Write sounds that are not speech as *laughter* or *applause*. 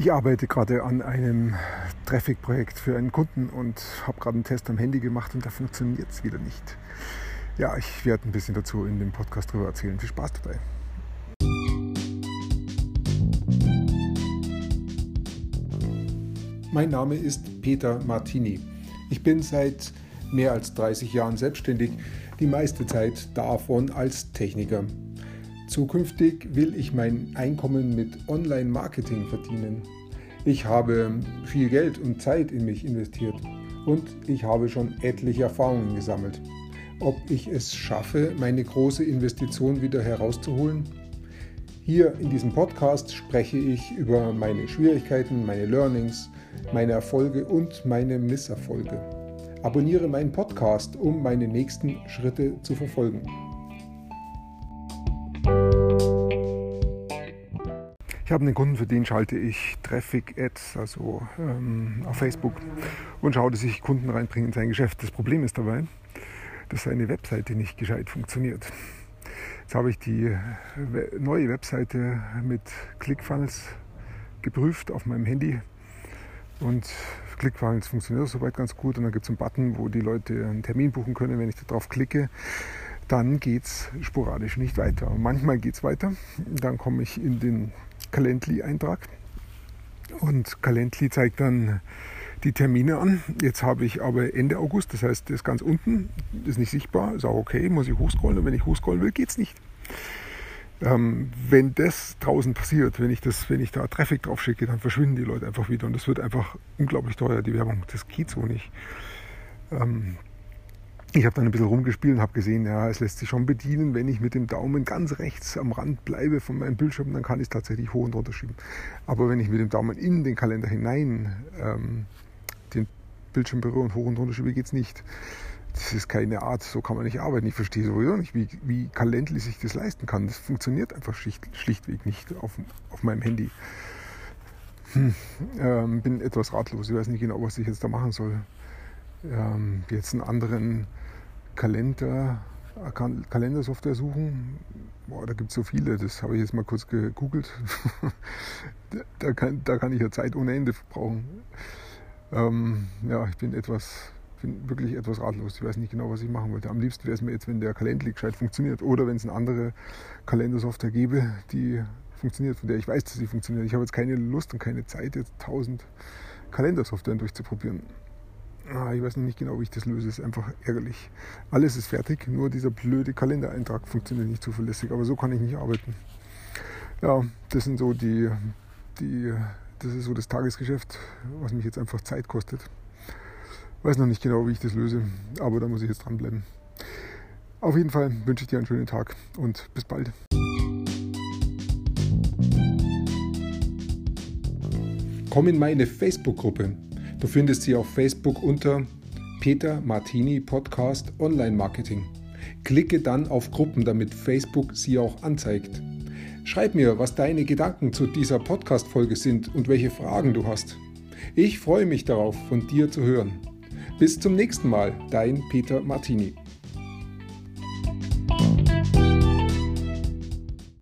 Ich arbeite gerade an einem Traffic-Projekt für einen Kunden und habe gerade einen Test am Handy gemacht und da funktioniert es wieder nicht. Ja, ich werde ein bisschen dazu in dem Podcast drüber erzählen. Viel Spaß dabei. Mein Name ist Peter Martini. Ich bin seit mehr als 30 Jahren selbstständig, die meiste Zeit davon als Techniker. Zukünftig will ich mein Einkommen mit Online-Marketing verdienen. Ich habe viel Geld und Zeit in mich investiert und ich habe schon etliche Erfahrungen gesammelt. Ob ich es schaffe, meine große Investition wieder herauszuholen? Hier in diesem Podcast spreche ich über meine Schwierigkeiten, meine Learnings, meine Erfolge und meine Misserfolge. Abonniere meinen Podcast, um meine nächsten Schritte zu verfolgen. Ich habe einen Kunden, für den schalte ich Traffic-Ads, also ähm, auf Facebook, und schaue, dass ich Kunden reinbringe in sein Geschäft. Das Problem ist dabei, dass seine Webseite nicht gescheit funktioniert. Jetzt habe ich die neue Webseite mit ClickFunnels geprüft auf meinem Handy und ClickFunnels funktioniert soweit ganz gut und dann gibt es einen Button, wo die Leute einen Termin buchen können. Wenn ich darauf klicke, dann geht es sporadisch nicht weiter. Und manchmal geht es weiter, dann komme ich in den Calendly-Eintrag. Und Calendly zeigt dann die Termine an. Jetzt habe ich aber Ende August, das heißt, das ist ganz unten, ist nicht sichtbar, ist auch okay, muss ich hochscrollen und wenn ich hochscrollen will, geht es nicht. Ähm, wenn das draußen passiert, wenn ich, das, wenn ich da Traffic drauf schicke, dann verschwinden die Leute einfach wieder und das wird einfach unglaublich teuer, die Werbung. Das geht so nicht. Ähm, ich habe dann ein bisschen rumgespielt und habe gesehen, ja, es lässt sich schon bedienen. Wenn ich mit dem Daumen ganz rechts am Rand bleibe von meinem Bildschirm, dann kann ich es tatsächlich hoch und runter schieben. Aber wenn ich mit dem Daumen in den Kalender hinein ähm, den Bildschirm berühre und hoch und runter schiebe, geht es nicht. Das ist keine Art, so kann man nicht arbeiten. Ich verstehe sowieso nicht, wie, wie Calendly sich das leisten kann. Das funktioniert einfach schlicht, schlichtweg nicht auf, auf meinem Handy. Hm, ähm, bin etwas ratlos. Ich weiß nicht genau, was ich jetzt da machen soll. Ähm, jetzt einen anderen Kalender, Kalendersoftware suchen. Boah, da gibt es so viele, das habe ich jetzt mal kurz gegoogelt. *laughs* da, kann, da kann ich ja Zeit ohne Ende verbrauchen. Ähm, ja, ich bin etwas, bin wirklich etwas ratlos. Ich weiß nicht genau, was ich machen wollte. Am liebsten wäre es mir jetzt, wenn der Kalendly gescheit funktioniert oder wenn es eine andere Kalendersoftware gäbe, die funktioniert, von der ich weiß, dass sie funktioniert. Ich habe jetzt keine Lust und keine Zeit, jetzt tausend Kalendersoftwaren durchzuprobieren. Ah, ich weiß nicht genau, wie ich das löse. Ist einfach ärgerlich. Alles ist fertig, nur dieser blöde Kalendereintrag funktioniert nicht zuverlässig. Aber so kann ich nicht arbeiten. Ja, das sind so die, die, das ist so das Tagesgeschäft, was mich jetzt einfach Zeit kostet. Weiß noch nicht genau, wie ich das löse, aber da muss ich jetzt dranbleiben. Auf jeden Fall wünsche ich dir einen schönen Tag und bis bald. Komm in meine Facebook-Gruppe Du findest sie auf Facebook unter Peter Martini Podcast Online Marketing. Klicke dann auf Gruppen, damit Facebook sie auch anzeigt. Schreib mir, was deine Gedanken zu dieser Podcast-Folge sind und welche Fragen du hast. Ich freue mich darauf, von dir zu hören. Bis zum nächsten Mal, dein Peter Martini.